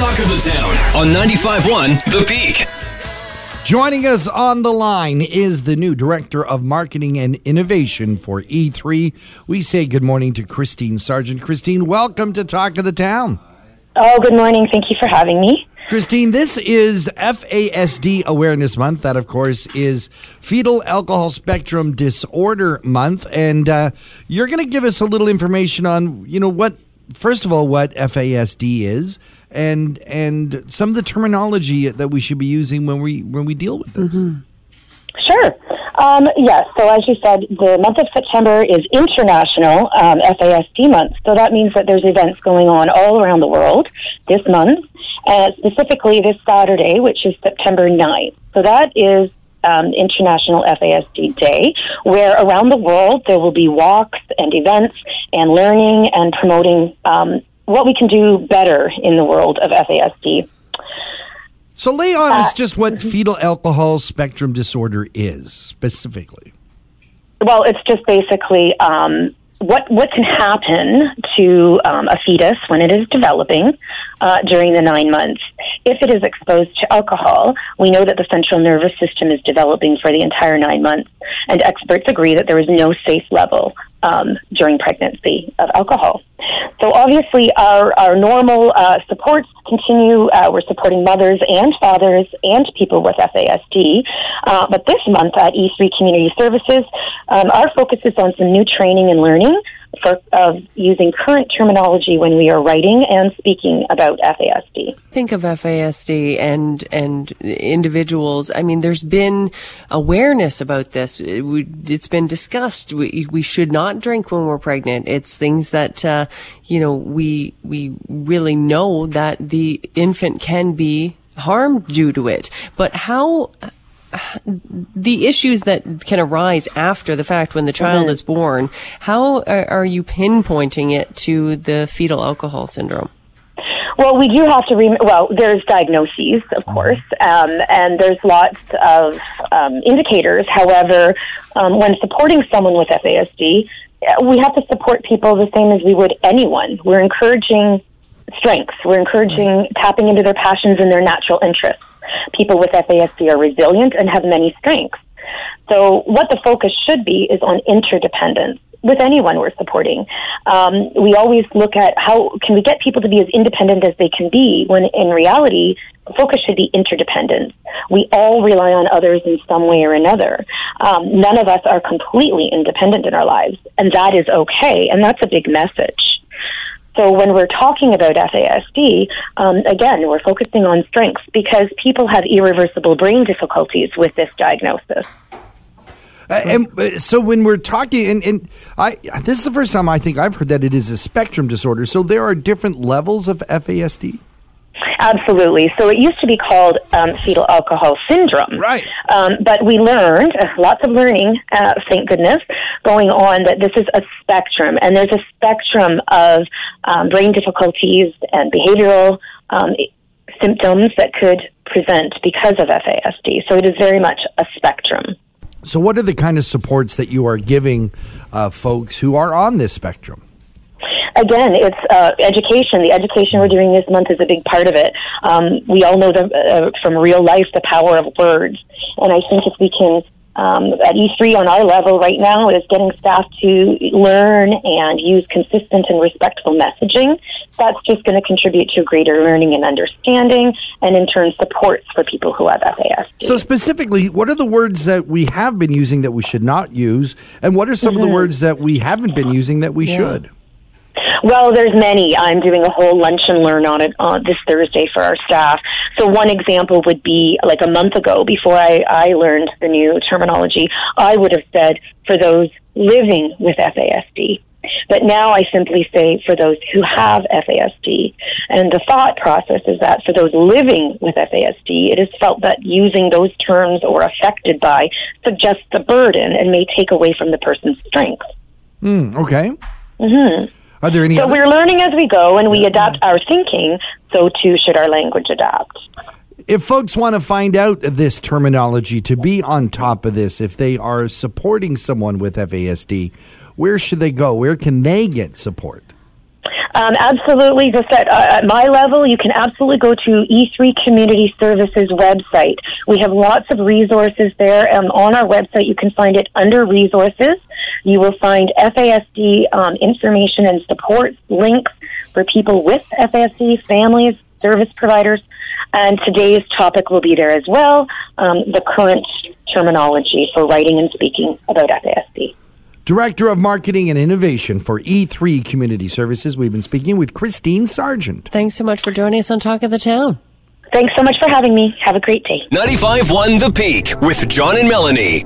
Talk of the Town on 95.1 The Peak. Joining us on the line is the new Director of Marketing and Innovation for E3. We say good morning to Kristine Sargent. Kristine, welcome to Talk of the Town. Oh, good morning. Thank you for having me. Kristine, this is FASD Awareness Month. That, of course, is Fetal Alcohol Spectrum Disorder Month. And uh, you're going to give us a little information on, you know, what, first of all, what FASD is and and some of the terminology that we should be using when we when we deal with this. Sure. Um, yes. So, as you said, the month of September is International um, FASD month. So that means that there's events going on all around the world this month, and specifically this Saturday, which is September 9th. So that is um, International FASD Day, where around the world there will be walks and events and learning and promoting um, what we can do better in the world of FASD. So lay on us just what fetal alcohol spectrum disorder is specifically. Well, it's just basically um, what what can happen to um, a fetus when it is developing uh, during the nine months. If it is exposed to alcohol, we know that the central nervous system is developing for the entire nine months, and experts agree that there is no safe level um, during pregnancy of alcohol. So obviously, our our normal uh, supports continue. Uh, we're supporting mothers and fathers and people with FASD. Uh, but this month at E3 Community Services, um, our focus is on some new training and learning for, of using current terminology when we are writing and speaking about FASD. Think of FASD and and individuals. I mean, there's been awareness about this. It's been discussed. We, we should not drink when we're pregnant. It's things that uh, you know we we really know that the infant can be harmed due to it. But how the issues that can arise after the fact when the child Mm-hmm. is born, how are, are you pinpointing it to the fetal alcohol syndrome? Well, we do have to. Rem- well, there's diagnoses, of course, um, and there's lots of um, indicators. However, um, when supporting someone with FASD, uh, we have to support people the same as we would anyone. We're encouraging strengths. We're encouraging tapping into their passions and their natural interests. People with FASD are resilient and have many strengths. So, what the focus should be is on interdependence with anyone we're supporting. Um, we always look at how can we get people to be as independent as they can be when in reality, focus should be interdependence. We all rely on others in some way or another. Um, none of us are completely independent in our lives, and that is okay, and that's a big message. So when we're talking about FASD, um, again, we're focusing on strengths because people have irreversible brain difficulties with this diagnosis. Uh, and uh, so when we're talking, and, and I this is the first time I think I've heard that it is a spectrum disorder. So there are different levels of FASD. Absolutely. So it used to be called um, fetal alcohol syndrome. Right. Um, but we learned, uh, lots of learning, uh, thank goodness, going on that this is a spectrum. And there's a spectrum of um, brain difficulties and behavioral um, symptoms that could present because of FASD. So it is very much a spectrum. So what are the kind of supports that you are giving uh, folks who are on this spectrum? Again, it's uh, education. The education we're doing this month is a big part of it. Um, we all know the, uh, from real life the power of words, and I think if we can. Um, at E3 on our level right now is getting staff to learn and use consistent and respectful messaging. That's just going to contribute to greater learning and understanding, and in turn supports for people who have FAS. So specifically, what are the words that we have been using that we should not use, and what are some of the words that we haven't been using that we should? Well, there's many. I'm doing a whole lunch and learn on it on this Thursday for our staff. So one example would be like a month ago, before I, I learned the new terminology, I would have said for those living with FASD. But now I simply say for those who have FASD. And the thought process is that for those living with FASD, it is felt that using those terms or affected by suggests a burden and may take away from the person's strength. Okay. Hmm, okay. Are there any So other- we're learning as we go and we adapt our thinking, so too should our language adapt. if folks want to find out this terminology to be on top of this, if they are supporting someone with FASD, where should they go? Where can they get support? Um, absolutely. Just at, uh, at my level, you can absolutely go to E3 Community Services website. We have lots of resources there. Um, on our website, you can find it under resources. You will find FASD um, information and support links for people with FASD, families, service providers. And today's topic will be there as well um, the current terminology for writing and speaking about FASD. Director of Marketing and Innovation for E3 Community Services. We've been speaking with Kristine Sargent. Thanks so much for joining us on Talk of the Town. Thanks so much for having me. Have a great day. Ninety-five 95.1 The Peak with John and Melanie.